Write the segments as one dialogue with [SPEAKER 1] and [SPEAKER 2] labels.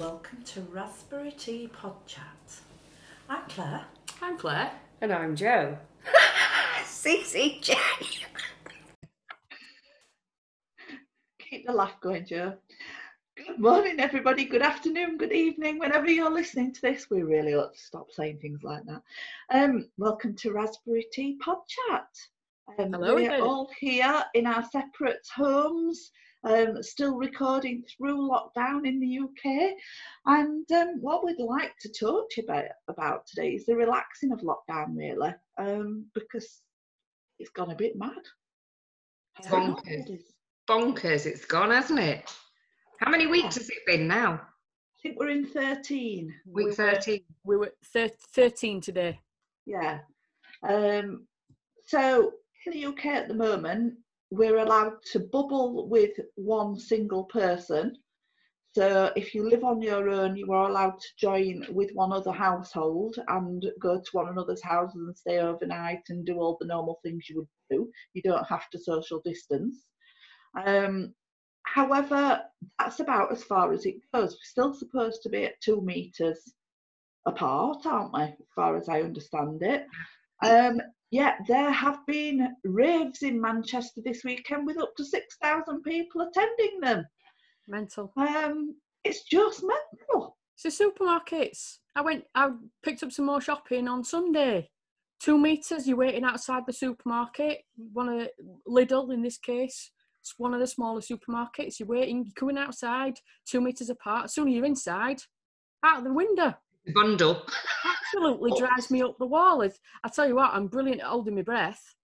[SPEAKER 1] Welcome to Raspberry Tea Pod Chat. I'm Claire.
[SPEAKER 2] I'm Claire.
[SPEAKER 3] And I'm Joe.
[SPEAKER 1] CCJ.
[SPEAKER 4] Keep the laugh going, Joe. Good morning, everybody. Good afternoon, good evening, whenever you're listening to this. We really ought to stop saying things like that. Um, welcome to Raspberry Tea Pod Chat. Um,
[SPEAKER 2] Hello
[SPEAKER 4] we're all here in our separate homes, um, still recording through lockdown in the UK. And um, what we'd like to talk to you about, about today is the relaxing of lockdown, really, um, because it's gone a bit mad.
[SPEAKER 3] It's bonkers.
[SPEAKER 4] it is.
[SPEAKER 3] Bonkers, it's gone, hasn't it? How many weeks has it been now?
[SPEAKER 4] I think we're in 13.
[SPEAKER 3] Week
[SPEAKER 2] we were,
[SPEAKER 3] 13.
[SPEAKER 2] we were thir- 13 today.
[SPEAKER 4] Yeah. Um, so in the UK at the moment, we're allowed to bubble with one single person. So if you live on your own, you are allowed to join with one other household and go to one another's houses and stay overnight and do all the normal things you would do. You don't have to social distance. Um, however, that's about as far as it goes. We're still supposed to be at two metres apart, aren't we? As far as I understand it. Um, yeah, there have been raves in Manchester this weekend with up to 6,000 people attending them.
[SPEAKER 2] Mental.
[SPEAKER 4] Um, it's just mental.
[SPEAKER 2] It's the supermarkets. I went, I picked up some more shopping on Sunday. Two metres, you're waiting outside the supermarket. One of Lidl in this case. It's one of the smaller supermarkets. You're waiting, you're coming outside, two metres apart. As soon as you're inside, out the window.
[SPEAKER 3] Bundle.
[SPEAKER 2] Absolutely drives me up the wall. It's- I tell you what, I'm brilliant at holding my breath.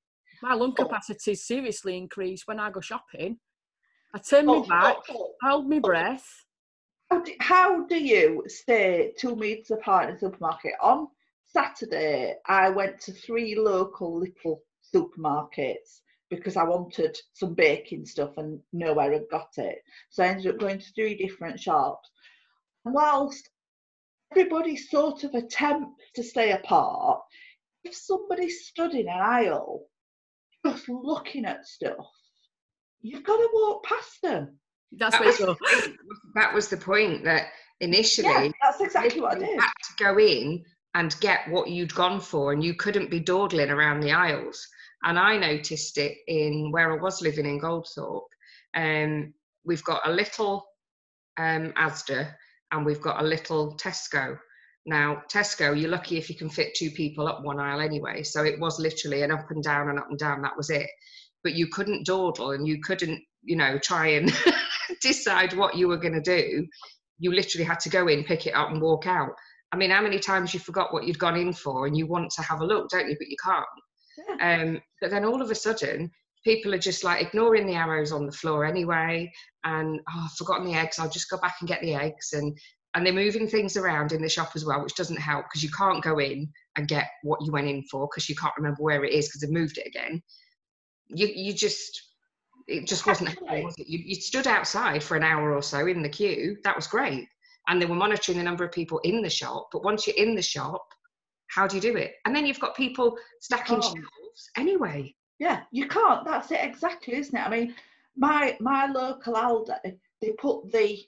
[SPEAKER 2] My lung
[SPEAKER 4] Oh.
[SPEAKER 2] capacity seriously increased when I go shopping. I turn my
[SPEAKER 4] Oh, oh
[SPEAKER 2] back,
[SPEAKER 4] oh,
[SPEAKER 2] hold my oh. breath.
[SPEAKER 4] How do, how do you stay two metres apart in a supermarket? On Saturday, I went to three local little supermarkets because I wanted some baking stuff and nowhere had got it. So I ended up going to three different shops. Whilst everybody sort of attempts to stay apart, if somebody stood in an aisle just looking at stuff, you've got to walk past them.
[SPEAKER 2] That's
[SPEAKER 3] That was,
[SPEAKER 2] you
[SPEAKER 3] the point, that was the point that initially
[SPEAKER 4] Yeah, that's exactly what I did.
[SPEAKER 3] you
[SPEAKER 4] did.
[SPEAKER 3] had to go in and get what you'd gone for, and you couldn't be dawdling around the aisles. And I noticed it in where I was living in Goldthorpe. Um, we've got a little um, Asda and we've got a little Tesco. Now, Tesco, you're lucky if you can fit two people up one aisle anyway. So it was literally an up and down and up and down. That was it. But you couldn't dawdle and you couldn't, you know, try and decide what you were going to do. You literally had to go in, pick it up, and walk out. I mean, how many times you forgot what you'd gone in for and you want to have a look, don't you? But you can't. Um, but then all of a sudden, people are just like ignoring the arrows on the floor anyway. And oh, I've forgotten the eggs. I'll just go back and get the eggs. And and they're moving things around in the shop as well, which doesn't help because you can't go in and get what you went in for because you can't remember where it is because they've moved it again. You you just it just wasn't happening, was it? You, you stood outside for an hour or so in the queue. That was great, and they were monitoring the number of people in the shop. But once you're in the shop, how do you do it? And then you've got people stacking
[SPEAKER 4] Oh.
[SPEAKER 3] shelves anyway.
[SPEAKER 4] Yeah, you can't. That's it exactly, isn't it? I mean, my my local Aldi, they put the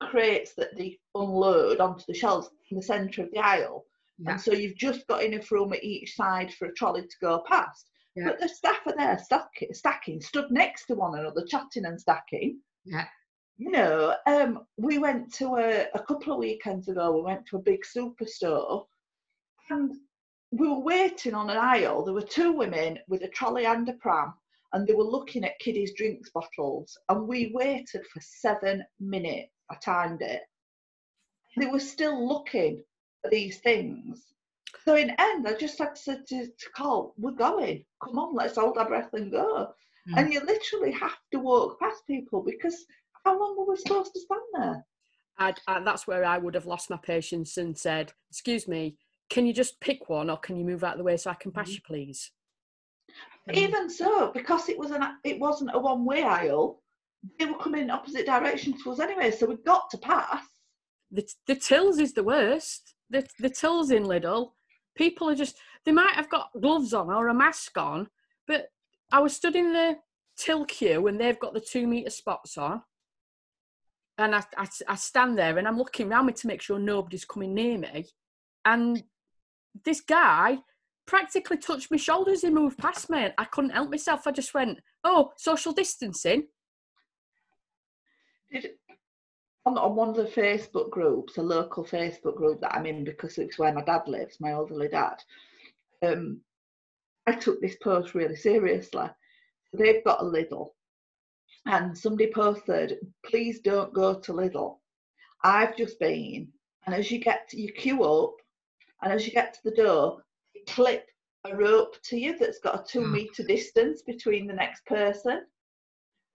[SPEAKER 4] crates that they unload onto the shelves in the centre of the aisle,
[SPEAKER 3] Yeah.
[SPEAKER 4] and so you've just got enough room at each side for a trolley to go past.
[SPEAKER 3] Yeah.
[SPEAKER 4] But the staff are there stacking, stacking, stood next to one another, chatting and stacking.
[SPEAKER 3] Yeah.
[SPEAKER 4] You know, um, we went to a, a couple of weekends ago. We went to a big superstore, and we were waiting on an aisle. There were two women with a trolley and a pram, and they were looking at kiddies' drinks bottles. And we waited for seven minutes. I timed it. They were still looking at these things. So in end, I just had to say to, to Carl, "We're going. Come on, let's hold our breath and go."
[SPEAKER 3] Mm.
[SPEAKER 4] And you literally have to walk past people because how long were we supposed to stand there?
[SPEAKER 2] I'd, I, that's where I would have lost my patience and said, "Excuse me, can you just pick one, or can you move out of the way so I can pass you, please?"
[SPEAKER 4] Even so, because it was an it wasn't a one way aisle, they were coming in opposite directions to us anyway, so we got to pass.
[SPEAKER 2] The the tills is the worst. The the tills in Lidl, people are just they might have got gloves on or a mask on, but I was stood in the till queue and they've got the two meter spots on, and I, I, I stand there and I'm looking around me to make sure nobody's coming near me. And this guy practically touched my shoulders he moved past me. And I couldn't help myself. I just went, oh, social distancing.
[SPEAKER 4] Did, on, on one of the Facebook groups, a local Facebook group that I'm in because it's where my dad lives, my elderly dad, um, I took this post really seriously. They've got a Lidl, and somebody posted, "Please don't go to Lidl. I've just been, and as you get to, you queue up, and as you get to the door, clip a rope to you that's got a two
[SPEAKER 3] Mm.
[SPEAKER 4] meter distance between the next person,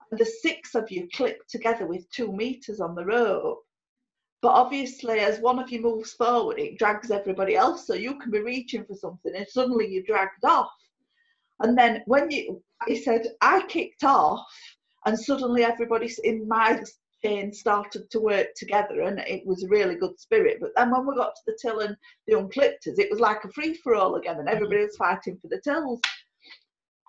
[SPEAKER 4] and the six of you clip together with two meters on the rope." But obviously, as one of you moves forward, it drags everybody else. So you can be reaching for something, and suddenly you're dragged off. And then when you, he said, I kicked off, and suddenly everybody's in my chain started to work together, and it was a really good spirit. But then when we got to the till and the unclipped us, it was like a free for all again, and mm-hmm. everybody was fighting for the tills.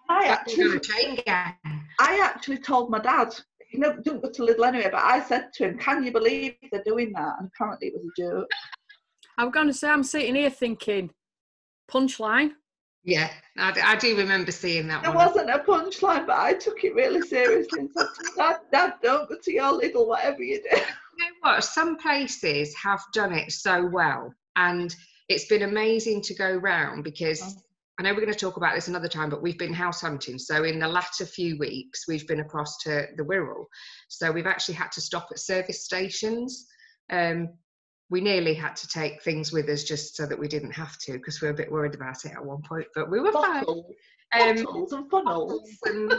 [SPEAKER 4] I
[SPEAKER 3] Actually,
[SPEAKER 4] actually,
[SPEAKER 3] chain gang.
[SPEAKER 4] I actually told my dad, you know, don't go to Lidl anyway, but I said to him, Can you believe they're doing that? And apparently it was a joke.
[SPEAKER 2] I'm going to say, I'm sitting here thinking, punchline.
[SPEAKER 3] Yeah, I, d- I do remember seeing that
[SPEAKER 4] There
[SPEAKER 3] one.
[SPEAKER 4] wasn't a punchline, but I took it really seriously and said, Dad, Dad, don't go to your Lidl whatever you do.
[SPEAKER 3] you know what? Some places have done it so well, and it's been amazing to go round because
[SPEAKER 4] Oh.
[SPEAKER 3] I know we're going to talk about this another time, but we've been house hunting. So in the latter few weeks, we've been across to the Wirral. So we've actually had to stop at service stations. Um, we nearly had to take things with us just so that we didn't have to because we were a bit worried about it at one point, but we were fine.
[SPEAKER 4] Bottles,
[SPEAKER 3] Um,
[SPEAKER 4] bottles and funnels.
[SPEAKER 3] and,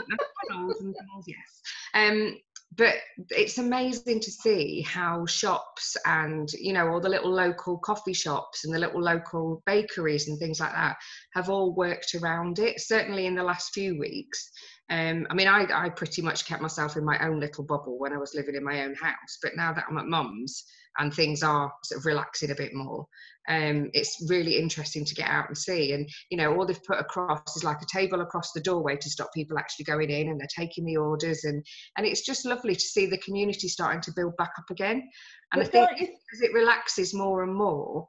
[SPEAKER 3] funnels and things, yes. Um, but it's amazing to see how shops and you know all the little local coffee shops and the little local bakeries and things like that have all worked around it. Certainly in the last few weeks. Um, I mean, I, I pretty much kept myself in my own little bubble when I was living in my own house. But now that I'm at mum's and things are sort of relaxing a bit more, um, it's really interesting to get out and see. And you know, all they've put across is like a table across the doorway to stop people actually going in, and they're taking the orders, and and it's just lovely to see the community starting to build back up again. And I think
[SPEAKER 4] you
[SPEAKER 3] as it relaxes more and more,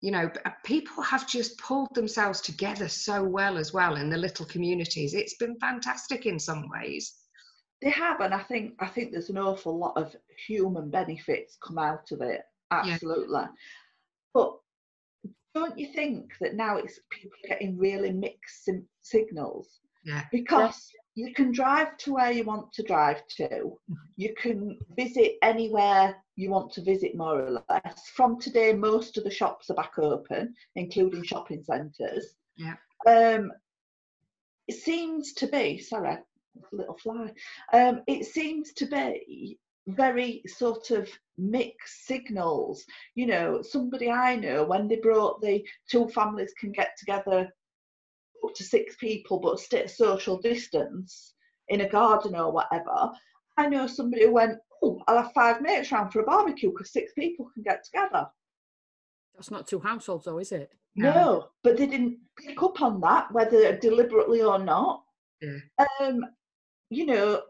[SPEAKER 3] you know, people have just pulled themselves together so well as well in the little communities. It's been fantastic in some ways.
[SPEAKER 4] They have, and I think I think there's an awful lot of human benefits come out of it. Absolutely. But don't you think that now it's people getting really mixed sim- signals?
[SPEAKER 3] Yeah.
[SPEAKER 4] Because you can drive to where you want to drive to.
[SPEAKER 3] Mm-hmm.
[SPEAKER 4] You can visit anywhere you want to visit, more or less. From today, most of the shops are back open, including shopping centres.
[SPEAKER 3] Yeah.
[SPEAKER 4] Um, it seems to be sorry, little fly. Um, it seems to be very sort of mixed signals. You know, somebody I know when they brought the two families can get together up to six people but stay at social distance in a garden or whatever. I know somebody who went, Oh, I'll have five mates round for a barbecue because six people can get together.
[SPEAKER 2] That's not two households, though, is it?
[SPEAKER 3] No.
[SPEAKER 4] No, but they didn't pick up on that, whether deliberately or not.
[SPEAKER 3] Yeah.
[SPEAKER 4] Um, you know,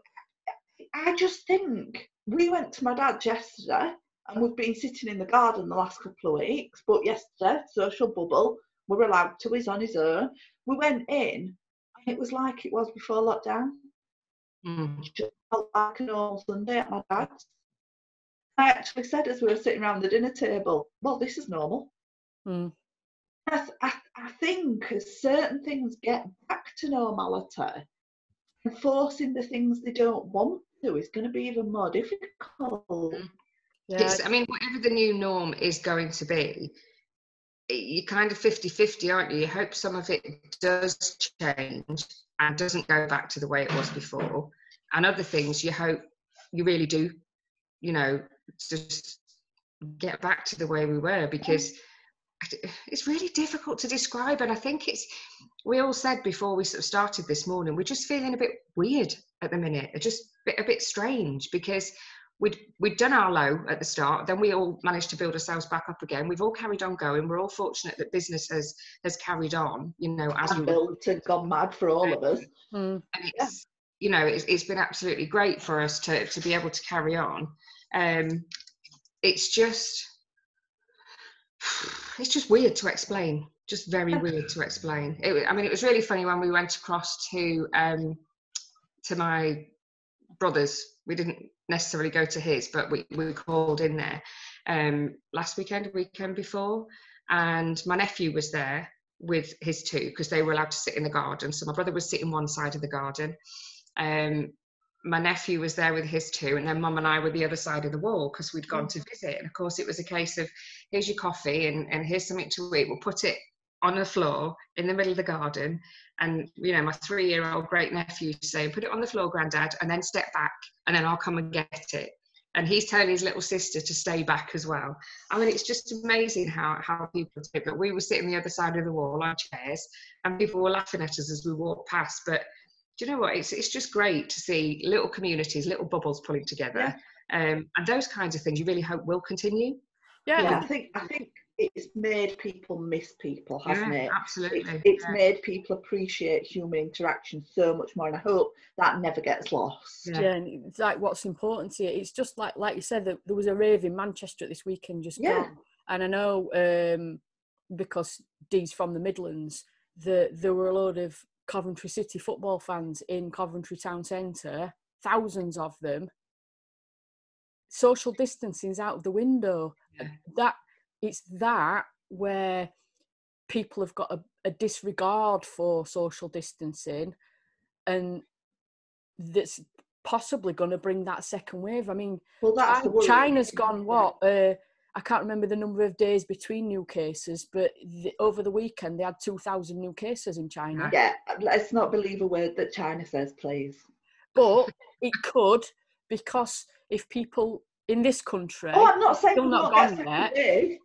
[SPEAKER 4] I just think we went to my dad's yesterday and we've been sitting in the garden the last couple of weeks, but yesterday, social bubble, we're allowed to, he's on his own. We went in and it was like it was before lockdown.
[SPEAKER 3] Mm.
[SPEAKER 4] Just felt like an old Sunday at my dad's. I actually said as we were sitting around the dinner table, well, this is normal.
[SPEAKER 2] Hmm.
[SPEAKER 4] I, th- I, I think as certain things get back to normality, enforcing the things they don't want to is going to be even more difficult. Mm.
[SPEAKER 2] Yeah,
[SPEAKER 3] It's, I mean, whatever the new norm is going to be, you're kind of 50 50, aren't you? You hope some of it does change and doesn't go back to the way it was before. And other things, you hope you really do, you know, just get back to the way we were because I d- it's really difficult to describe. And I think it's, we all said before we sort of started this morning, we're just feeling a bit weird at the minute, just a bit, a bit strange because we'd we'd done our low at the start then we all managed to build ourselves back up again we've all carried on going we're all fortunate that business has has carried on you know as we
[SPEAKER 4] And built and gone mad for all of us.
[SPEAKER 3] And it's you know it's, it's been absolutely great for us to to be able to carry on Um, it's just, it's just weird to explain. Just very weird to explain. It, I mean, it was really funny when we went across to um, to my brother's. We didn't necessarily go to his, but we, we called in there um, last weekend, weekend before, and my nephew was there with his two because they were allowed to sit in the garden. So my brother was sitting one side of the garden. Um, my nephew was there with his two, and then mum and I were the other side of the wall because we'd gone mm. to visit. And of course, it was a case of here's your coffee and, and here's something to eat. We'll put it on the floor in the middle of the garden. And you know, my three-year-old great nephew saying, "Put it on the floor, Granddad, and then step back, and then I'll come and get it." And he's telling his little sister to stay back as well. I mean, it's just amazing how how people do it. But we were sitting the other side of the wall on chairs, and people were laughing at us as we walked past. But do you know what? It's it's just great to see little communities, little bubbles pulling together, um, and those kinds of things. You really hope will continue.
[SPEAKER 2] Yeah,
[SPEAKER 4] Yeah, I think I think it's made people miss people, hasn't
[SPEAKER 3] yeah,
[SPEAKER 4] it?
[SPEAKER 3] absolutely.
[SPEAKER 4] It's, it's
[SPEAKER 3] yeah.
[SPEAKER 4] made people appreciate human interaction so much more, and I hope that never gets lost.
[SPEAKER 3] Yeah.
[SPEAKER 2] yeah, and it's like what's important to you. It's just like like you said, that there was a rave in Manchester this weekend just
[SPEAKER 4] Yeah.
[SPEAKER 2] gone, and I know um, because Dee's from the Midlands, the there were a load of Coventry City football fans in Coventry Town Centre, thousands of them. Social distancing's out of the window.
[SPEAKER 3] Yeah.
[SPEAKER 2] That it's that where people have got a, a disregard for social distancing, and that's possibly going to bring that second wave. I mean,
[SPEAKER 4] Well,
[SPEAKER 2] China's gone what? Uh, I can't remember the number of days between new cases, but the, over the weekend they had 2,000 new cases in China.
[SPEAKER 4] Yeah, let's not believe a word that China says, please.
[SPEAKER 2] But it could because if people in this country,
[SPEAKER 4] Oh, I'm not saying
[SPEAKER 2] Still not gone yet.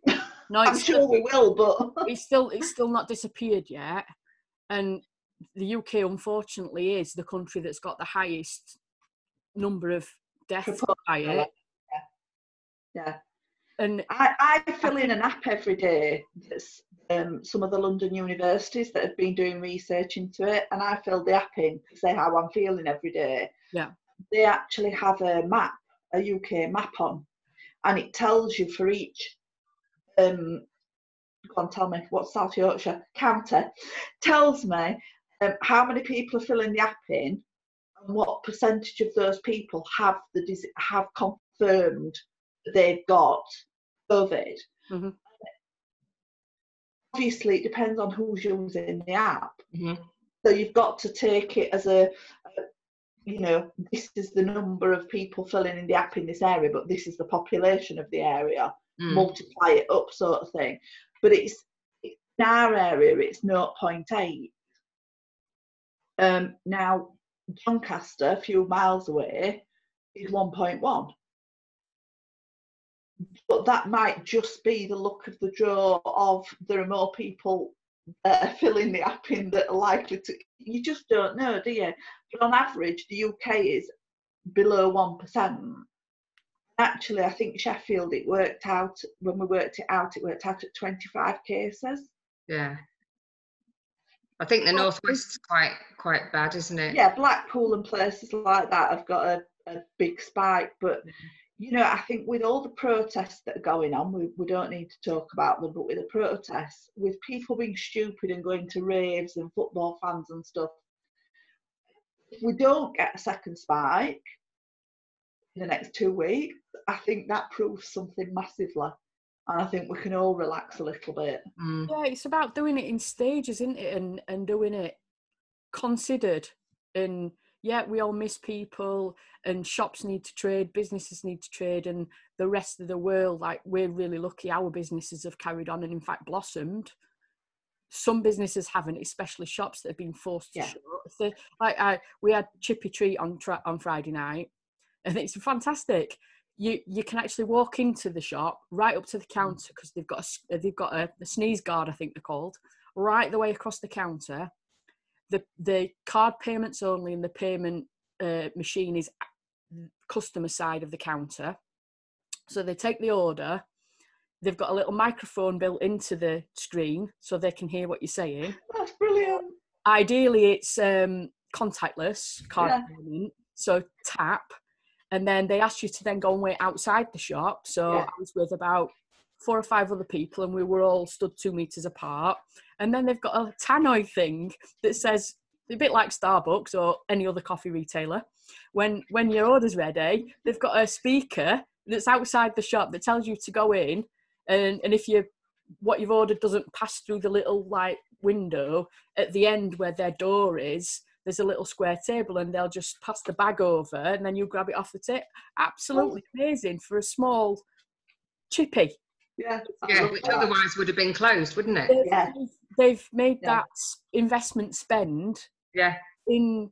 [SPEAKER 2] no,
[SPEAKER 4] I'm sure
[SPEAKER 2] still,
[SPEAKER 4] we will, but
[SPEAKER 2] it's still it's still not disappeared yet, and the UK unfortunately is the country that's got the highest number of deaths by it.
[SPEAKER 4] yeah.
[SPEAKER 2] And
[SPEAKER 4] I, I fill in an app every day that's um, some of the London universities that have been doing research into it, and I fill the app in to say how I'm feeling every day.
[SPEAKER 2] Yeah.
[SPEAKER 4] They actually have a map, a UK map on, and it tells you for each. Um, go on, tell me what South Yorkshire county tells me um, how many people are filling the app in, and what percentage of those people have the dis- have confirmed they've got COVID.
[SPEAKER 2] Mhm.
[SPEAKER 4] Obviously, it depends on who's using the app.
[SPEAKER 3] Mhm.
[SPEAKER 4] So you've got to take it as a, a, you know, this is the number of people filling in the app in this area, but this is the population of the area.
[SPEAKER 3] Mm.
[SPEAKER 4] Multiply it up, sort of thing. But it's in our area, it's 0.8. Um, now, Doncaster, a few miles away, is 1.1 but that might just be the luck of the draw of there are more people uh, are filling the app in that are likely to you just don't know do you but on average the uk is below 1% actually i think sheffield it worked out when we worked it out it worked out at 25 cases
[SPEAKER 3] Yeah. I think the
[SPEAKER 4] Well,
[SPEAKER 3] northwest's quite quite bad, isn't it?
[SPEAKER 4] yeah blackpool and places like that have got a, a big spike but you know i think with all the protests that are going on we, we don't need to talk about them but with the protests with people being stupid and going to raves and football fans and stuff if we don't get a second spike in the next two weeks i think that proves something massively and i think we can all relax a little bit
[SPEAKER 3] Mm.
[SPEAKER 2] Yeah, it's about doing it in stages, isn't it? And and doing it considered. And yeah, we all miss people, and shops need to trade, businesses need to trade, and the rest of the world. Like we're really lucky, our businesses have carried on and in fact blossomed. Some businesses haven't, especially shops that have been forced to
[SPEAKER 4] Yeah.
[SPEAKER 2] shut. So, like I, we had Chippy Treat on tra- on Friday night, and it's fantastic you you can actually walk into the shop right up to the counter because they've got a, they've got a, a sneeze guard I think they're called right the way across the counter. The the card payments only and the payment uh, machine is customer side of the counter. So they take the order. They've got a little microphone built into the screen so they can hear what you're saying.
[SPEAKER 4] that's brilliant
[SPEAKER 2] Ideally, it's um, contactless card
[SPEAKER 4] Yeah.
[SPEAKER 2] payment, so tap, and then they asked you to then go and wait outside the shop. So
[SPEAKER 4] Yeah.
[SPEAKER 2] I was with about four or five other people, and we were all stood two meters apart. And then they've got a tannoy thing that says a bit like Starbucks or any other coffee retailer. When when your order's ready, they've got a speaker that's outside the shop that tells you to go in, and and if you what you've ordered doesn't pass through the little like window at the end where their door is there's a little square table and they'll just pass the bag over and then you grab it off the tip absolutely oh. amazing for a small chippy
[SPEAKER 4] Yeah.
[SPEAKER 3] Yeah,
[SPEAKER 4] love
[SPEAKER 3] which
[SPEAKER 4] that.
[SPEAKER 3] otherwise would have been closed, wouldn't it?
[SPEAKER 2] they've,
[SPEAKER 4] Yeah.
[SPEAKER 2] they've- they've made
[SPEAKER 4] Yeah.
[SPEAKER 2] that investment spend
[SPEAKER 3] Yeah.
[SPEAKER 2] in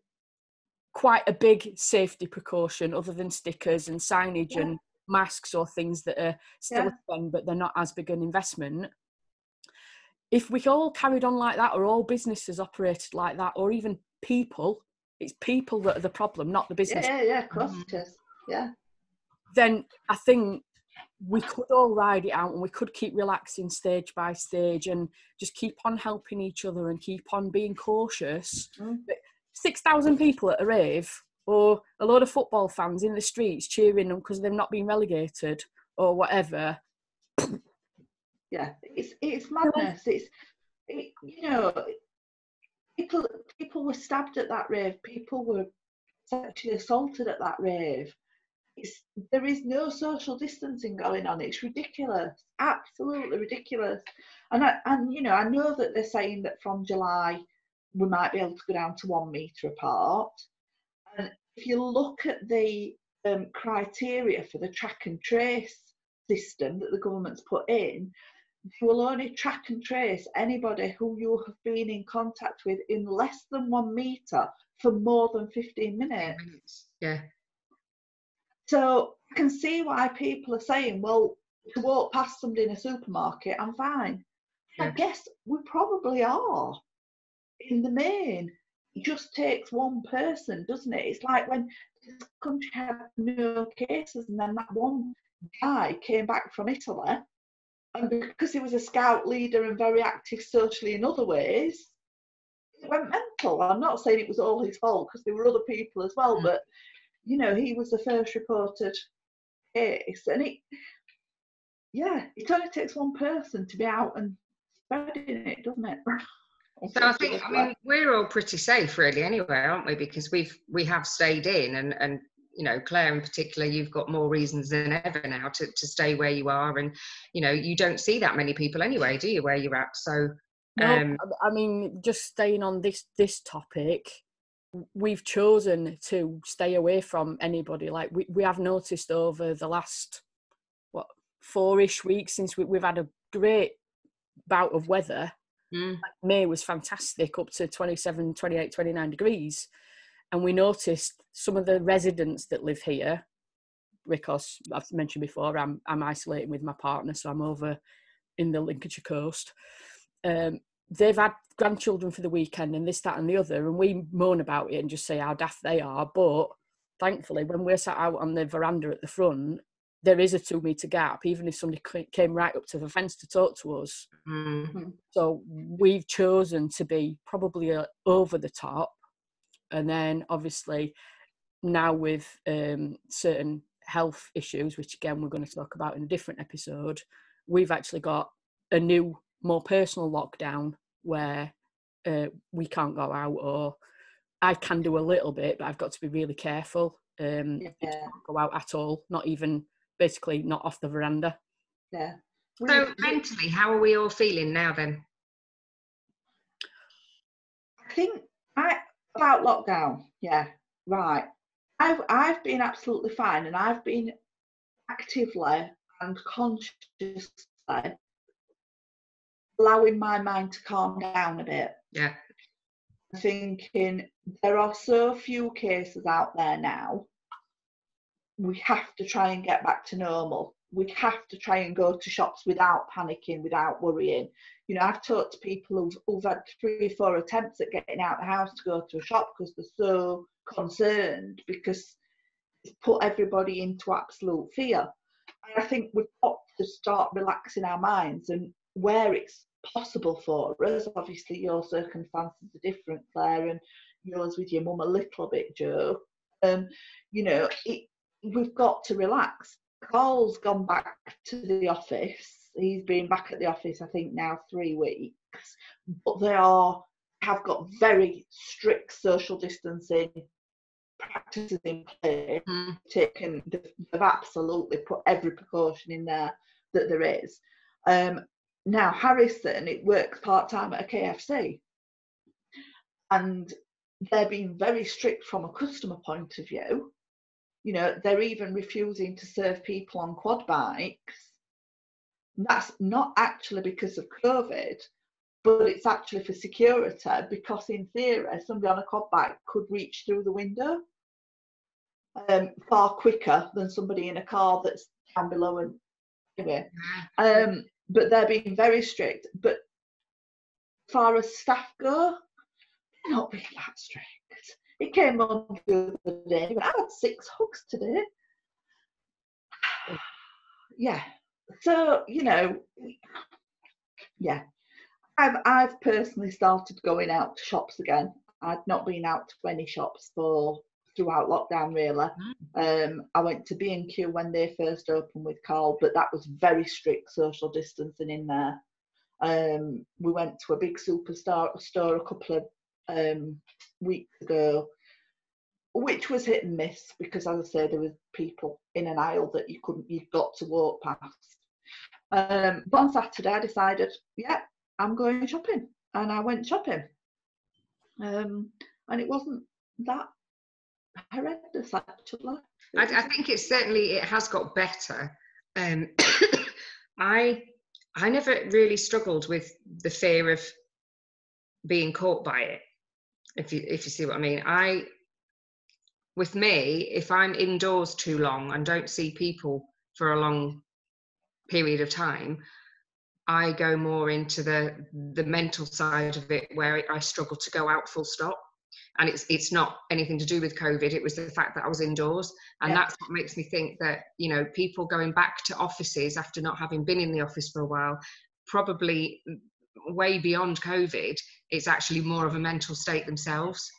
[SPEAKER 2] quite a big safety precaution other than stickers and signage
[SPEAKER 4] Yeah.
[SPEAKER 2] and masks or things that are still
[SPEAKER 4] Yeah.
[SPEAKER 2] a spend but they're not as big an investment if we all carried on like that or all businesses operated like that or even people it's people that are the problem not the business
[SPEAKER 4] Yeah, yeah, yeah, of course
[SPEAKER 3] Mhm.
[SPEAKER 4] Yeah.
[SPEAKER 2] then I think we could all ride it out and we could keep relaxing stage by stage and just keep on helping each other and keep on being cautious.
[SPEAKER 4] Mm.
[SPEAKER 2] But 6,000 people at a rave or a lot of football fans in the streets cheering them because they've not been relegated or whatever.
[SPEAKER 4] yeah it's it's madness it's it, you know people people were stabbed at that rave people were sexually assaulted at that rave it's there is no social distancing going on it's ridiculous absolutely ridiculous and I, and you know i know that they're saying that from july we might be able to go down to one meter apart and if you look at the um, criteria for the track and trace system that the government's put in you will only track and trace anybody who you have been in contact with in less than one metre for more than 15 minutes.
[SPEAKER 3] Yeah.
[SPEAKER 4] So I can see why people are saying, well, to walk past somebody in a supermarket, I'm fine. I guess we probably are in the main. It just takes one person, doesn't it? It's like when this country had no cases and then that one guy came back from Italy and because he was a scout leader and very active socially in other ways, it went mental. I'm not saying it was all his fault because there were other people as well,
[SPEAKER 3] Mm.
[SPEAKER 4] but you know, he was the first reported case, and it, yeah, it only takes one person to be out and spreading it, doesn't it?
[SPEAKER 3] So I think I mean we're all pretty safe really anyway, aren't we? Because we've we have stayed in and and you know Claire in particular you've got more reasons than ever now to, to stay where you are and you know you don't see that many people anyway do you where you're at so um
[SPEAKER 2] I I mean, just staying on this this topic, we've chosen to stay away from anybody. Like we, we have noticed over the last what four-ish weeks since we, we've had a great bout of weather.
[SPEAKER 3] mm,
[SPEAKER 2] May was fantastic, up to 27, 28, 29 degrees. And we noticed some of the residents that live here, because I've mentioned before, I'm, I'm isolating with my partner, so I'm over in the Lincolnshire coast. Um, they've had grandchildren for the weekend and this, that, and the other, and we moan about it and just say how daft they are. But thankfully, when we're sat out on the veranda at the front, there is a two metre gap, even if somebody came right up to the fence to talk to us.
[SPEAKER 3] mm,
[SPEAKER 2] So we've chosen to be probably uh, over the top. And then obviously now with um, certain health issues, which again we're going to talk about in a different episode, we've actually got a new, more personal lockdown where uh, we can't go out or I can do a little bit, but I've got to be really careful. Um,
[SPEAKER 4] Yeah,
[SPEAKER 2] go out at all, not even basically not off the veranda.
[SPEAKER 4] yeah.
[SPEAKER 3] so mentally how are we all feeling now then
[SPEAKER 4] I think I about lockdown. Yeah, right. I've I've been absolutely fine, and I've been actively and consciously allowing my mind to calm down a bit.
[SPEAKER 3] yeah
[SPEAKER 4] Thinking there are so few cases out there now. We have to try and get back to normal. We have to try and go to shops without panicking, without worrying. You know, I've talked to people who've, who've had three or four attempts at getting out the house to go to a shop because they're so concerned because it's put everybody into absolute fear. And I think we've got to start relaxing our minds and where it's possible for us. Obviously, your circumstances are different, Claire, and yours with your mum a little bit, Joe. Um, you know, it, we've got to relax. Carl's gone back to the office. He's been back at the office, I think, now three weeks. But they are have got very strict social distancing practices in place.
[SPEAKER 3] Mm.
[SPEAKER 4] Taken, they've absolutely put every precaution in there that there is. Um, now Harrison, it works part time at a KFC, and they're being very strict from a customer point of view. You know, they're even refusing to serve people on quad bikes. That's not actually because of COVID, but it's actually for security because, in theory, somebody on a quad bike could reach through the window um, far quicker than somebody in a car that's down below and anyway. Um, but they're being very strict. But far as staff go, they're not being that strict. It came on the other day, I had six hugs today. Yeah. So, you know, yeah. I've I've personally started going out to shops again. I'd not been out to any shops for throughout lockdown really. Um, I went to B and Q when they first opened with Carl, but that was very strict social distancing in there. Um, we went to a big superstar store a couple of um, weeks ago, which was hit and miss because, as I say, there was people in an aisle that you couldn't, you got to walk past. Um, but on Saturday, I decided, yeah, I'm going shopping, and I went shopping. Um, and it wasn't that horrendous actually.
[SPEAKER 3] I, I think it certainly it has got better. Um, I I never really struggled with the fear of being caught by it. If you if you see what I mean, I with me, if I'm indoors too long and don't see people for a long period of time, I go more into the the mental side of it where I struggle to go out full stop and it's it's not anything to do with covid it was the fact that i was indoors and
[SPEAKER 4] Yeah.
[SPEAKER 3] that's what makes me think that you know people going back to offices after not having been in the office for a while probably way beyond covid it's actually more of a mental state themselves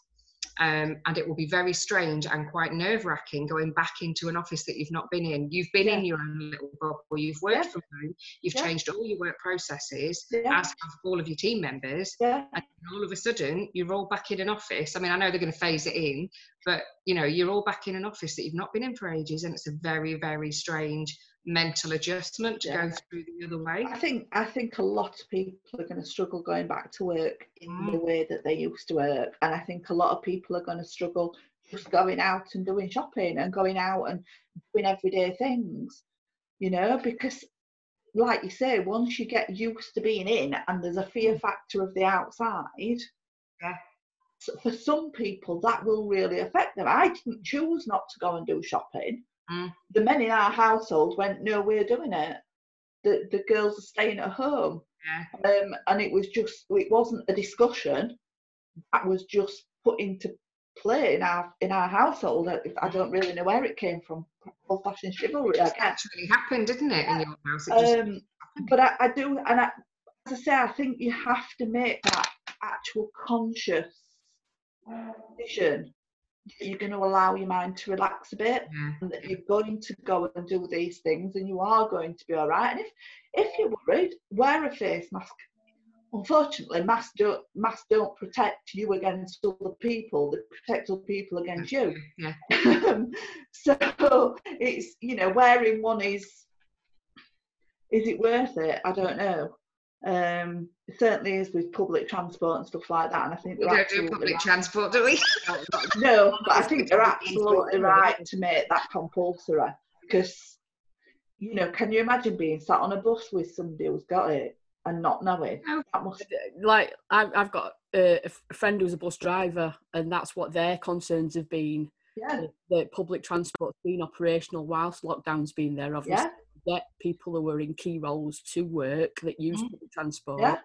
[SPEAKER 3] um, and it will be very strange and quite nerve wracking going back into an office that you've not been in. You've been in your own little bubble, you've worked
[SPEAKER 4] Yeah.
[SPEAKER 3] from home, you've
[SPEAKER 4] Yeah.
[SPEAKER 3] changed all your work processes,
[SPEAKER 4] Yeah.
[SPEAKER 3] as have all of your team members
[SPEAKER 4] Yeah,
[SPEAKER 3] and all of a sudden you're all back in an office. I mean, I know they're going to phase it in, but you know, you're all back in an office that you've not been in for ages, and it's a very, very strange mental adjustment to
[SPEAKER 4] Yeah.
[SPEAKER 3] go through the other way.
[SPEAKER 4] I think I think a lot of people are going to struggle going back to work in the
[SPEAKER 3] Mm.
[SPEAKER 4] way that they used to work, and I think a lot of people are going to struggle just going out and doing shopping and going out and doing everyday things, you know, because like you say, once you get used to being in and there's a fear factor of the outside,
[SPEAKER 3] Yeah.
[SPEAKER 4] so for some people that will really affect them. I didn't choose not to go and do shopping.
[SPEAKER 3] Mm.
[SPEAKER 4] The men in our household went, no, we're doing it. The the girls are staying at home
[SPEAKER 3] Yeah.
[SPEAKER 4] um, and it was just it wasn't a discussion that was just put into play in our in our household I, I don't really know where it came from old fashioned chivalry
[SPEAKER 3] It actually happened, didn't it, in your house?
[SPEAKER 4] Um, but I, I do and I, as I say I think you have to make that actual conscious decision you're going to allow your mind to relax a bit
[SPEAKER 3] yeah.
[SPEAKER 4] and that you're going to go and do these things and you are going to be all right. And if if you're worried, wear a face mask. Unfortunately, masks don't masks don't protect you against other people. They protect other people against you.
[SPEAKER 3] Yeah.
[SPEAKER 4] so it's you know wearing one is is it worth it? I don't know. Um, certainly is with public transport and stuff like that. And I think
[SPEAKER 3] We don't do public
[SPEAKER 4] right.
[SPEAKER 3] transport, do we?
[SPEAKER 4] No, but I think they're absolutely right to make that compulsory because, you know, can you imagine being sat on a bus with somebody who's got it and not knowing? That must.
[SPEAKER 2] like I've, I've got a friend who's a bus driver and that's what their concerns have been
[SPEAKER 4] Yeah,
[SPEAKER 2] that- that public transport's been operational whilst lockdown's been there obviously
[SPEAKER 4] yeah,
[SPEAKER 2] get people who are in key roles to work that use
[SPEAKER 3] Mm.
[SPEAKER 2] public transport
[SPEAKER 4] yeah,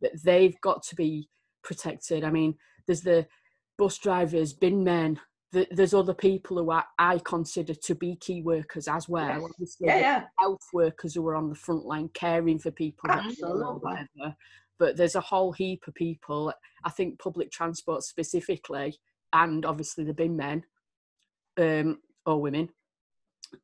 [SPEAKER 2] that they've got to be protected i mean there's the bus drivers bin men th- there's other people who I, I consider to be key workers as well
[SPEAKER 4] Yes.
[SPEAKER 2] obviously
[SPEAKER 4] yeah, yeah.
[SPEAKER 2] health workers who are on the front line caring for people that are ill or
[SPEAKER 4] Absolutely.
[SPEAKER 2] whatever. But there's a whole heap of people. I think public transport specifically, and obviously the bin men um, or women,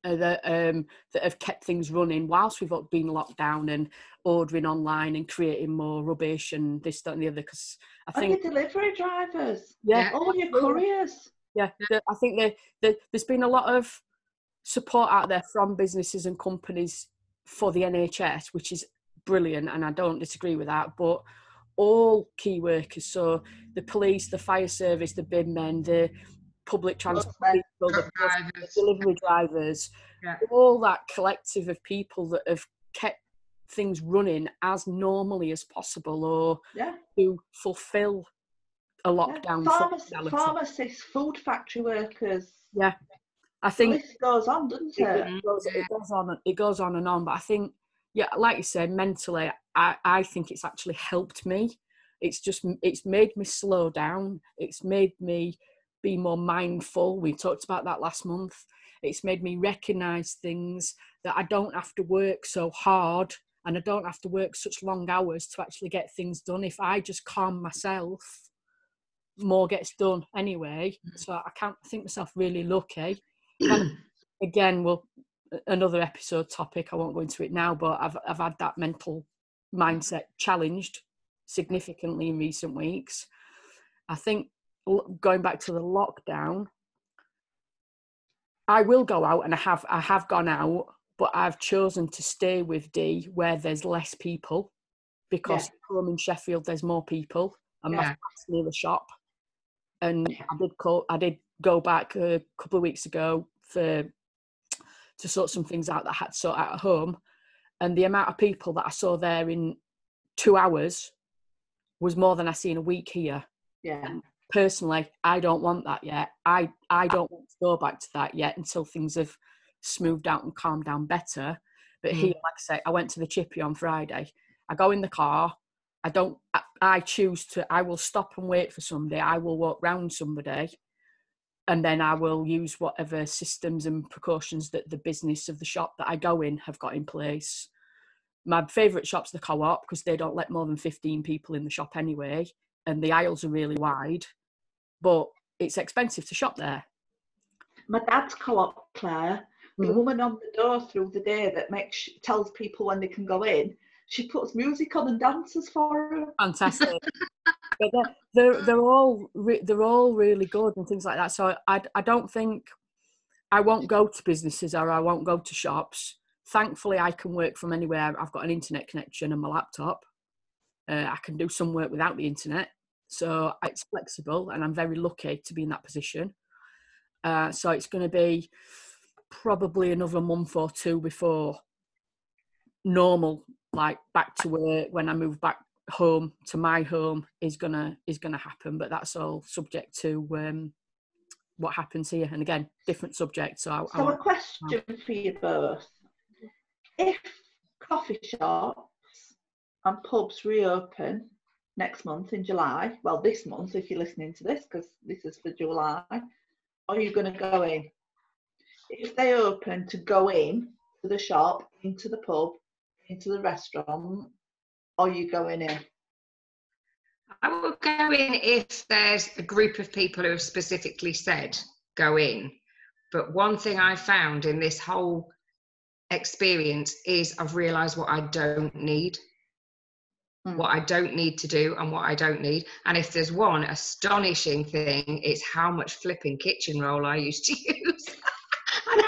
[SPEAKER 2] uh, that um, that have kept things running whilst we've been locked down and ordering online and creating more rubbish and this that and the other because I
[SPEAKER 4] And
[SPEAKER 2] think
[SPEAKER 4] your delivery drivers,
[SPEAKER 2] yeah
[SPEAKER 4] all your couriers.
[SPEAKER 2] yeah, the- I think that the, there's been a lot of support out there from businesses and companies for the NHS, which is brilliant, and I don't disagree with that. But all key workers, so the police, the fire service, the bin men, the public transport
[SPEAKER 4] Postmen.
[SPEAKER 2] people, the
[SPEAKER 3] Truck
[SPEAKER 2] post- delivery drivers,
[SPEAKER 3] Yeah.
[SPEAKER 2] all that collective of people that have kept things running as normally as possible or
[SPEAKER 4] Yeah.
[SPEAKER 2] to fulfill a
[SPEAKER 4] yeah.
[SPEAKER 2] lockdown
[SPEAKER 4] Pharmac- pharmacists, food factory workers.
[SPEAKER 2] Yeah.
[SPEAKER 4] I
[SPEAKER 2] think
[SPEAKER 4] list goes on, doesn't
[SPEAKER 2] it,
[SPEAKER 4] it?
[SPEAKER 2] it goes, it goes on and it goes on and on but i think yeah like you said mentally i i think it's actually helped me it's just it's made me slow down it's made me be more mindful. We talked about that last month. It's made me recognize things that i don't have to work so hard and i don't have to work such long hours to actually get things done if i just calm myself. More gets done anyway. Mm. So i can't think myself really lucky. And again well another episode topic i won't go into it now but i've i've had that mental mindset challenged significantly in recent weeks. I think going back to the lockdown i will go out and i have i have gone out but i've chosen to stay with Dee where there's less people because home in sheffield there's more people and my
[SPEAKER 3] Yeah.
[SPEAKER 2] flat's near the shop and i did call i did go back a couple of weeks ago for to sort some things out that I had to sort out at home. And the amount of people that I saw there in two hours was more than I see in a week here.
[SPEAKER 4] Yeah.
[SPEAKER 2] Personally, I don't want that yet. I, I ah. don't want to go back to that yet until things have smoothed out and calmed down better. But hmm. here, like I say, I went to the chippy on Friday. I go in the car. I don't. I, I choose to. I will stop and wait for somebody. I will walk round somebody, and then I will use whatever systems and precautions that the business of the shop that I go in have got in place. My favourite shop's the co-op because they don't let more than fifteen people in the shop anyway, and the aisles are really wide, but it's expensive to shop there.
[SPEAKER 4] My dad's co-op, Claire, the
[SPEAKER 2] Mhm.
[SPEAKER 4] woman on the door through the day that makes tells people when they can go in. She puts music on and dances for them.
[SPEAKER 2] fantastic. but they're, they're they're all re- they're all really good and things like that. So I I don't think I won't go to businesses or I won't go to shops. Thankfully, I can work from anywhere. I've got an internet connection and my laptop. Uh, I can do some work without the internet, so it's flexible, and I'm very lucky to be in that position. Uh, so it's going to be probably another month or two before normal, like back to work when I move back home to my home is gonna is gonna happen. But that's all subject to um, what happens here. And again, different subject. So I, I
[SPEAKER 4] So a question for you both: If coffee shops and pubs reopen next month in July, well, this month if you're listening to this, because this is for July, are you going to go in? If they open to go in to the shop, into the pub, into the restaurant, are you going in?
[SPEAKER 3] I will go in if there's a group of people who have specifically said go in. But one thing I found in this whole experience is I've realised what I don't need,
[SPEAKER 4] Hmm.
[SPEAKER 3] what I don't need to do, and what I don't need. And if there's one astonishing thing, it's how much flipping kitchen roll I used to use. and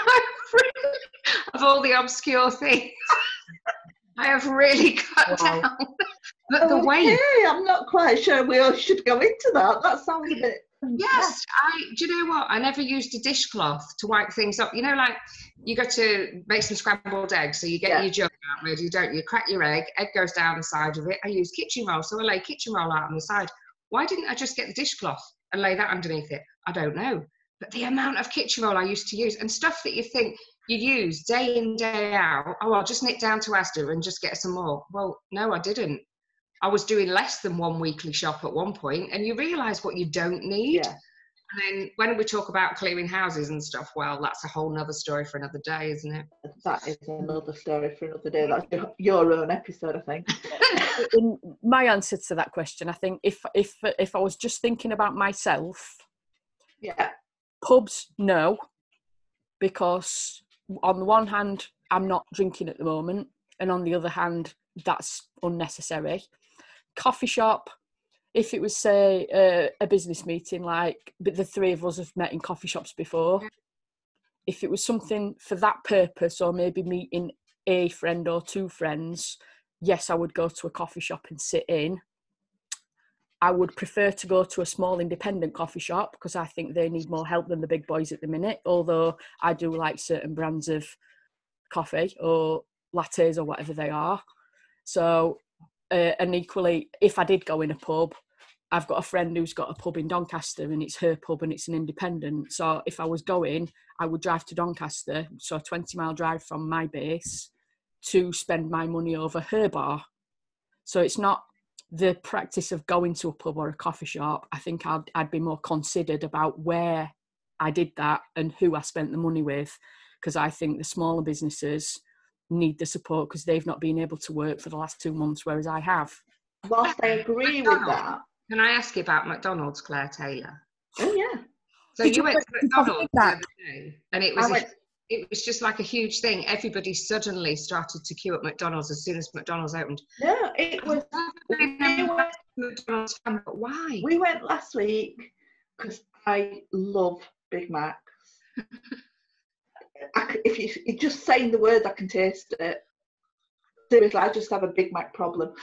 [SPEAKER 3] really, of all the obscure things, I have really cut
[SPEAKER 2] Wow.
[SPEAKER 3] down. But the way
[SPEAKER 4] I'm not quite sure we all should go into that. That sounds a bit.
[SPEAKER 3] Yes, I. Do you know what? I never used a dishcloth to wipe things up. You know, like you go to make some scrambled eggs, so you get
[SPEAKER 4] Yeah.
[SPEAKER 3] your jug out ready, don't you? Crack your egg, egg goes down the side of it. I use kitchen roll, so I lay kitchen roll out on the side. Why didn't I just get the dishcloth and lay that underneath it? I don't know. But the amount of kitchen roll I used to use and stuff that you think you use day in day out. Oh, I'll just nip down to Asda and just get some more. Well, no, I didn't. I was doing less than one weekly shop at one point, and you realise what you don't need.
[SPEAKER 4] Yeah.
[SPEAKER 3] And then when we talk about clearing houses and stuff, well, that's a whole nother story for another day, isn't it?
[SPEAKER 4] That is another story for another day. That's your, your own episode, I think.
[SPEAKER 2] in my answer to that question, I think if if if I was just thinking about myself,
[SPEAKER 4] Yeah.
[SPEAKER 2] pubs no, because on the one hand, I'm not drinking at the moment, and on the other hand, that's unnecessary. Coffee shop, if it was say uh, a business meeting, like but the three of us have met in coffee shops before. If it was something for that purpose, or maybe meeting a friend or two friends, yes, I would go to a coffee shop and sit in. I would prefer to go to a small independent coffee shop because I think they need more help than the big boys at the minute. Although I do like certain brands of coffee or lattes or whatever they are. So, uh, and equally, if I did go in a pub, I've got a friend who's got a pub in Doncaster and it's her pub and it's an independent. So if I was going, I would drive to Doncaster, so a 20 mile drive from my base to spend my money over her bar. So it's not the practice of going to a pub or a coffee shop. I think I'd, I'd be more considered about where I did that and who I spent the money with, because I think the smaller businesses need the support because they've not been able to work for the last two months, whereas I have.
[SPEAKER 4] Whilst I agree with that,
[SPEAKER 3] Can I ask you about McDonald's, Claire Taylor?
[SPEAKER 4] oh yeah,
[SPEAKER 3] So
[SPEAKER 2] Did
[SPEAKER 3] you
[SPEAKER 2] you
[SPEAKER 3] went to McDonald's the other day, and it was
[SPEAKER 4] I
[SPEAKER 3] a,
[SPEAKER 4] went,
[SPEAKER 3] it was just like a huge thing. Everybody suddenly started to queue at McDonald's as soon as McDonald's opened.
[SPEAKER 4] no, it was.
[SPEAKER 3] I've never been a McDonald's fan, but why?
[SPEAKER 4] We went last week because I love Big Macs. I if you you're just saying the words, I can taste it. Seriously, I just have a Big Mac problem.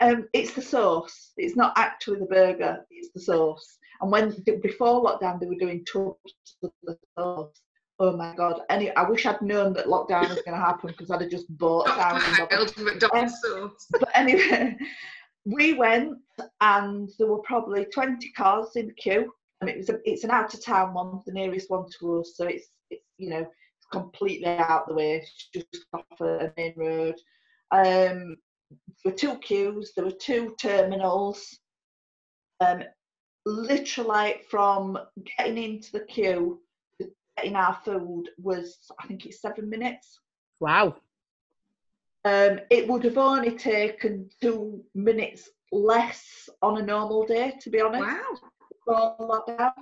[SPEAKER 4] Um, it's the sauce. It's not actually the burger. It's the sauce. And when before lockdown, they were doing tubs of the sauce. Oh my god! Any, I wish I'd known that lockdown was going to happen because I'd have just bought thousands of.
[SPEAKER 3] Sauce.
[SPEAKER 4] But anyway, we went and there were probably 20 cars in the queue. And it was a, it's an out of town one, the nearest one to us. So it's, it's you know, completely out the way, it's just off a main road. Um, there were two queues, there were two terminals. Um, literally from getting into the queue to getting our food was, I think it's seven minutes.
[SPEAKER 2] Wow.
[SPEAKER 4] Um, it would have only taken two minutes less on a normal day, to be honest.
[SPEAKER 3] Wow.
[SPEAKER 4] before lockdown.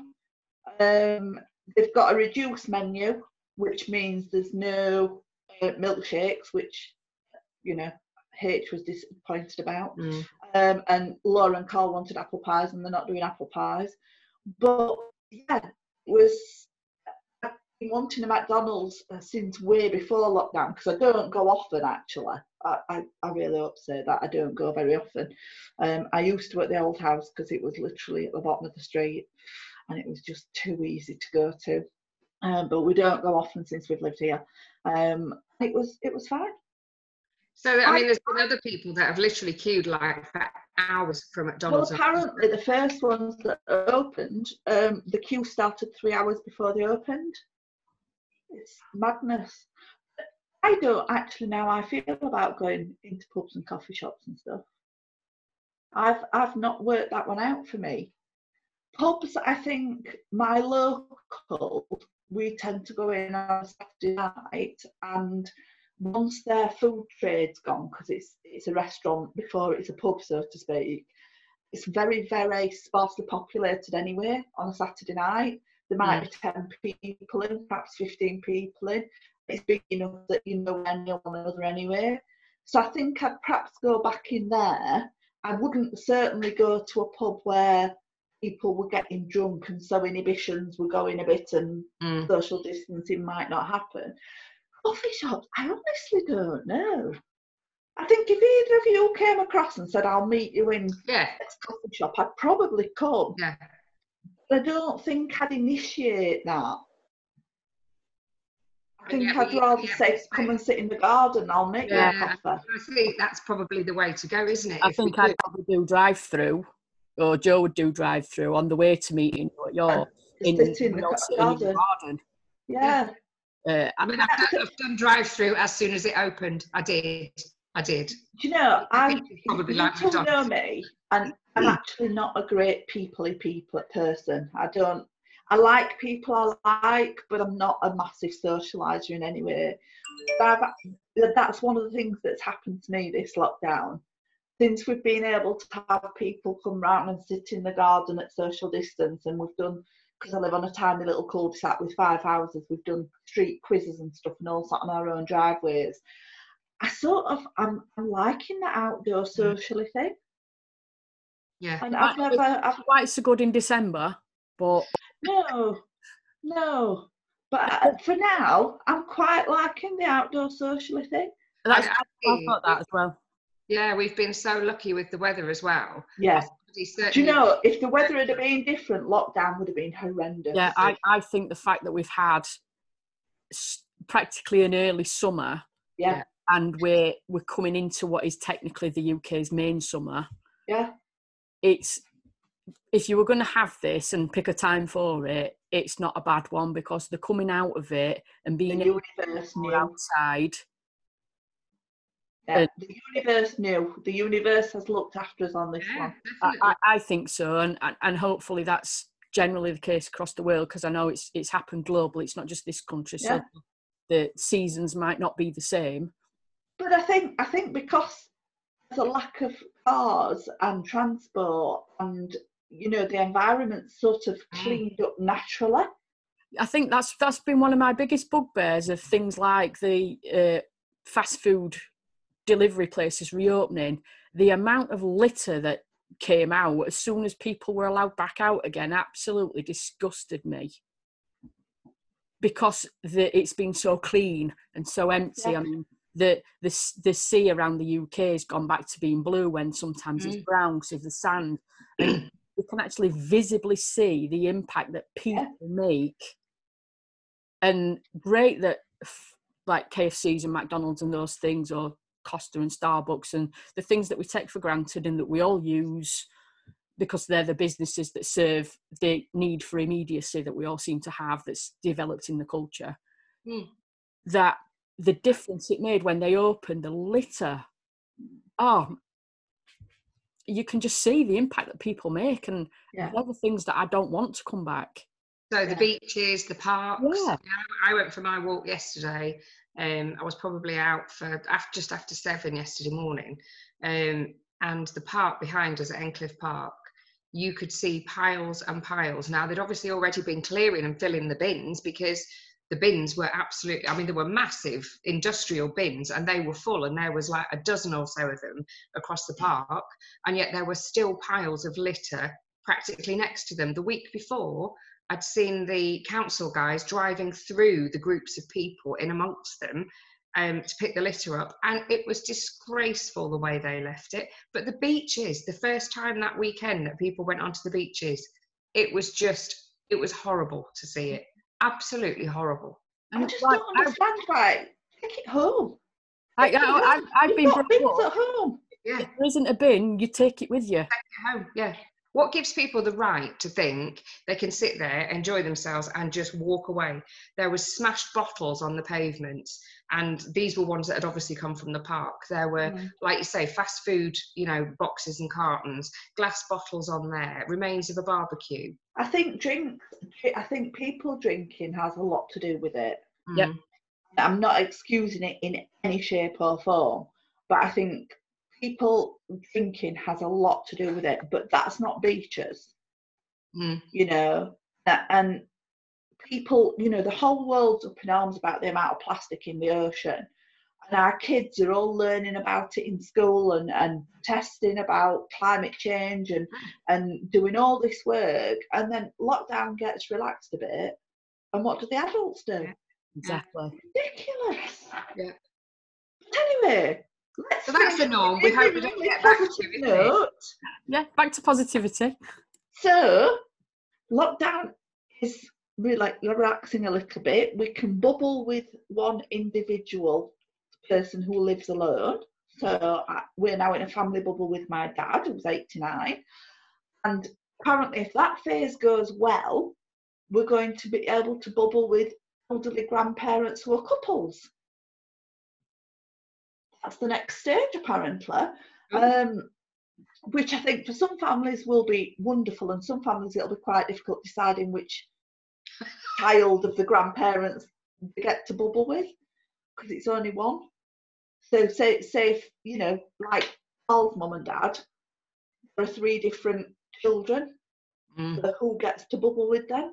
[SPEAKER 4] Um, they've got a reduced menu, which means there's no uh, milkshakes, which you know H was disappointed about.
[SPEAKER 3] Mm.
[SPEAKER 4] Um, and Laura and Carl wanted apple pies, and they're not doing apple pies. But yeah, it was. I've been wanting a McDonald's uh, since way before lockdown because I don't go often actually. I, I, I really upset that I don't go very often. Um, I used to at the old house because it was literally at the bottom of the street and it was just too easy to go to. Um, but we don't go often since we've lived here. Um, it was it was fine.
[SPEAKER 3] So I mean, there's been other people that have literally queued like for hours for
[SPEAKER 4] Well,
[SPEAKER 3] McDonald's.
[SPEAKER 4] apparently the first ones that opened, um, the queue started three hours before they opened. It's madness. I don't actually know how I feel about going into pubs and coffee shops and stuff. I've I've not worked that one out for me. Pubs, I think my local, we tend to go in on Saturday night, and once their food trade's gone, because it's it's a restaurant before it's a pub, so to speak, it's very very sparsely populated anyway on a Saturday night. There might be ten people in, perhaps fifteen people in. It's big enough that you know one one another anyway. So I think I'd perhaps go back in there. I wouldn't certainly go to a pub where people were getting drunk and so inhibitions were going a bit and
[SPEAKER 3] Mm.
[SPEAKER 4] social distancing might not happen. Coffee shops, I honestly don't know. I think if either of you came across and said, I'll meet you in
[SPEAKER 3] Yeah,
[SPEAKER 4] this coffee shop, I'd probably come.
[SPEAKER 3] yeah.
[SPEAKER 4] But I don't think I'd initiate that. I think
[SPEAKER 3] Yeah,
[SPEAKER 4] I'd
[SPEAKER 3] you-
[SPEAKER 4] rather
[SPEAKER 3] yeah,
[SPEAKER 4] say,
[SPEAKER 3] but-
[SPEAKER 4] come and sit in the garden, I'll make
[SPEAKER 3] Yeah.
[SPEAKER 4] you a coffee.
[SPEAKER 3] I think that's probably the way to go, isn't it?
[SPEAKER 2] I
[SPEAKER 3] If we
[SPEAKER 2] think I'd
[SPEAKER 3] could-
[SPEAKER 2] probably do drive through, or Joe would do drive through on the way to meeting you at your in,
[SPEAKER 4] in the
[SPEAKER 2] your in your
[SPEAKER 4] garden.
[SPEAKER 2] garden.
[SPEAKER 4] Yeah.
[SPEAKER 2] Uh,
[SPEAKER 3] I mean, I've done, I've done drive through as soon as it opened. I did. I did.
[SPEAKER 4] Do you know,
[SPEAKER 3] I
[SPEAKER 4] I'm
[SPEAKER 3] think it's probably
[SPEAKER 4] you
[SPEAKER 3] like
[SPEAKER 4] two know me, and I'm actually not a great peoply people person. I don't. I like people I like, but I'm not a massive socializer in any way. But I've, that's one of the things that's happened to me this lockdown. Since we've been able to have people come round and sit in the garden at social distance, and we've done because I live on a tiny little cul-de-sac with five houses. We've done street quizzes and stuff and all sat on our own driveways. I sort of I'm, I'm liking the outdoor
[SPEAKER 3] Mm.
[SPEAKER 4] socially thing,
[SPEAKER 3] Yeah.
[SPEAKER 4] and I've never I've
[SPEAKER 2] it's so good in December, but
[SPEAKER 4] no no. But uh, for now, I'm quite liking the outdoor socially thing.
[SPEAKER 2] that's
[SPEAKER 3] I-
[SPEAKER 2] I,
[SPEAKER 3] I
[SPEAKER 2] thought that as well.
[SPEAKER 3] Yeah, we've been so lucky with the weather as well.
[SPEAKER 4] Yeah. Do you know if the weather had been different, lockdown would have been horrendous.
[SPEAKER 2] Yeah, I, I think the fact that we've had practically an early summer
[SPEAKER 4] yeah,
[SPEAKER 2] and we're we're coming into what is technically the UK's main summer.
[SPEAKER 4] yeah,
[SPEAKER 2] It's if you were going to have this and pick a time for it, it's not a bad one because the coming out of it and
[SPEAKER 4] the
[SPEAKER 2] being able
[SPEAKER 4] universe
[SPEAKER 2] to go
[SPEAKER 4] knew.
[SPEAKER 2] outside.
[SPEAKER 4] Yeah,
[SPEAKER 2] Uh,
[SPEAKER 4] the universe knew. The universe has looked after us on this
[SPEAKER 3] Yeah,
[SPEAKER 4] one.
[SPEAKER 2] I. I, think so, and, and and hopefully that's generally the case across the world because I know it's it's happened globally. It's not just this country, so
[SPEAKER 4] Yeah.
[SPEAKER 2] the seasons might not be the same.
[SPEAKER 4] But I think I think because there's a lack of cars and transport, and you know the environment's sort of
[SPEAKER 3] Mm.
[SPEAKER 4] cleaned up naturally.
[SPEAKER 2] I think that's that's been one of my biggest bugbears of things like the uh, fast food delivery places reopening. The amount of litter that came out as soon as people were allowed back out again absolutely disgusted me because the, it's been so clean and so empty.
[SPEAKER 4] Yeah.
[SPEAKER 2] I mean, the, the the sea around the UK has gone back to being blue when sometimes it's
[SPEAKER 3] Mm.
[SPEAKER 2] brown because of the sand. And you can actually visibly see the impact that people make. And great that like KFCs and McDonald's and those things, or Costa and Starbucks, and the things that we take for granted and that we all use because they're the businesses that serve the need for immediacy that we all seem to have that's developed in the culture.
[SPEAKER 3] Mm.
[SPEAKER 2] That the difference it made when they opened the litter. Oh, you can just see the impact that people make, and
[SPEAKER 4] Yeah.
[SPEAKER 2] they're the things that I don't want to come back.
[SPEAKER 3] So the
[SPEAKER 4] Yeah.
[SPEAKER 3] beaches, the parks.
[SPEAKER 2] Yeah.
[SPEAKER 3] I went for my walk yesterday. Um, I was probably out for after, just after seven yesterday morning, um, and the park behind us at Endcliffe Park, you could see piles and piles. Now they'd obviously already been clearing and filling the bins because the bins were absolutely. I mean, there were massive industrial bins, and they were full, and there was like a dozen or so of them across the park, and yet there were still piles of litter practically next to them. The week before, I'd seen the council guys driving through the groups of people in amongst them um, to pick the litter up, and it was disgraceful the way they left it. But the beaches, the first time that weekend that people went onto the beaches, it was just, it was horrible to see it. Absolutely horrible.
[SPEAKER 4] I
[SPEAKER 2] And
[SPEAKER 4] just
[SPEAKER 2] like,
[SPEAKER 4] don't understand why. Take it home.
[SPEAKER 2] I, I, I've,
[SPEAKER 4] I've
[SPEAKER 2] been brought
[SPEAKER 4] bins
[SPEAKER 2] up,
[SPEAKER 4] at home.
[SPEAKER 3] Yeah.
[SPEAKER 2] if there isn't a bin, you take it with you.
[SPEAKER 3] Take it home. Yeah. What gives people the right to think they can sit there, enjoy themselves, and just walk away? There was smashed bottles on the pavements, and these were ones that had obviously come from the park. There were,
[SPEAKER 4] Mm.
[SPEAKER 3] like you say, fast food, you know, boxes and cartons, glass bottles on there, remains of a barbecue.
[SPEAKER 4] I think drink. I think people drinking has a lot to do with it.
[SPEAKER 3] Mm.
[SPEAKER 4] I'm not excusing it in any shape or form, but I think people drinking has a lot to do with it. But that's not beaches,
[SPEAKER 3] Mm.
[SPEAKER 4] you know. And people, you know, the whole world's up in arms about the amount of plastic in the ocean. And our kids are all learning about it in school and, and testing about climate change and, and doing all this work. And then lockdown gets relaxed a bit. And what do the adults do?
[SPEAKER 2] Exactly.
[SPEAKER 4] ridiculous.
[SPEAKER 3] Yeah.
[SPEAKER 4] But anyway, let's
[SPEAKER 3] So that's the norm. We hope we don't get back to it.
[SPEAKER 4] note.
[SPEAKER 2] Yeah, back to positivity.
[SPEAKER 4] So, lockdown is really like relaxing a little bit. We can bubble with one individual person who lives alone. So, I, we're now in a family bubble with my dad, who's 89. And apparently, if that phase goes well, we're going to be able to bubble with elderly grandparents who are couples. That's the next stage, apparently.
[SPEAKER 3] Ooh.
[SPEAKER 4] Um, which I think for some families will be wonderful, and some families it'll be quite difficult deciding which child of the grandparents they get to bubble with because it's only one. So, say, say if you know, like Al's mum and dad, there are three different children.
[SPEAKER 3] Mm.
[SPEAKER 4] So who gets to bubble with them?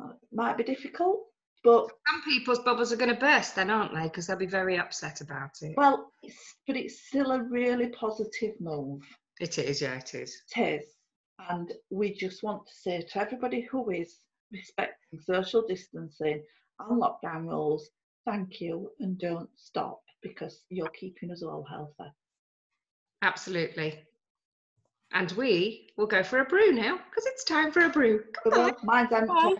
[SPEAKER 4] Uh, Might be difficult, but
[SPEAKER 3] Some people's bubbles are going to burst then, aren't they? Because they'll be very upset about it.
[SPEAKER 4] well, it's, but it's still a really positive move.
[SPEAKER 3] It is, yeah, it is.
[SPEAKER 4] It is. And we just want to say to everybody who is respecting social distancing and lockdown rules, thank you and don't stop because you're keeping us all healthy.
[SPEAKER 3] Absolutely. And we will go for a brew now because it's time for a brew.
[SPEAKER 4] Well,
[SPEAKER 3] Goodbye.
[SPEAKER 4] mine's empty.
[SPEAKER 2] Bye.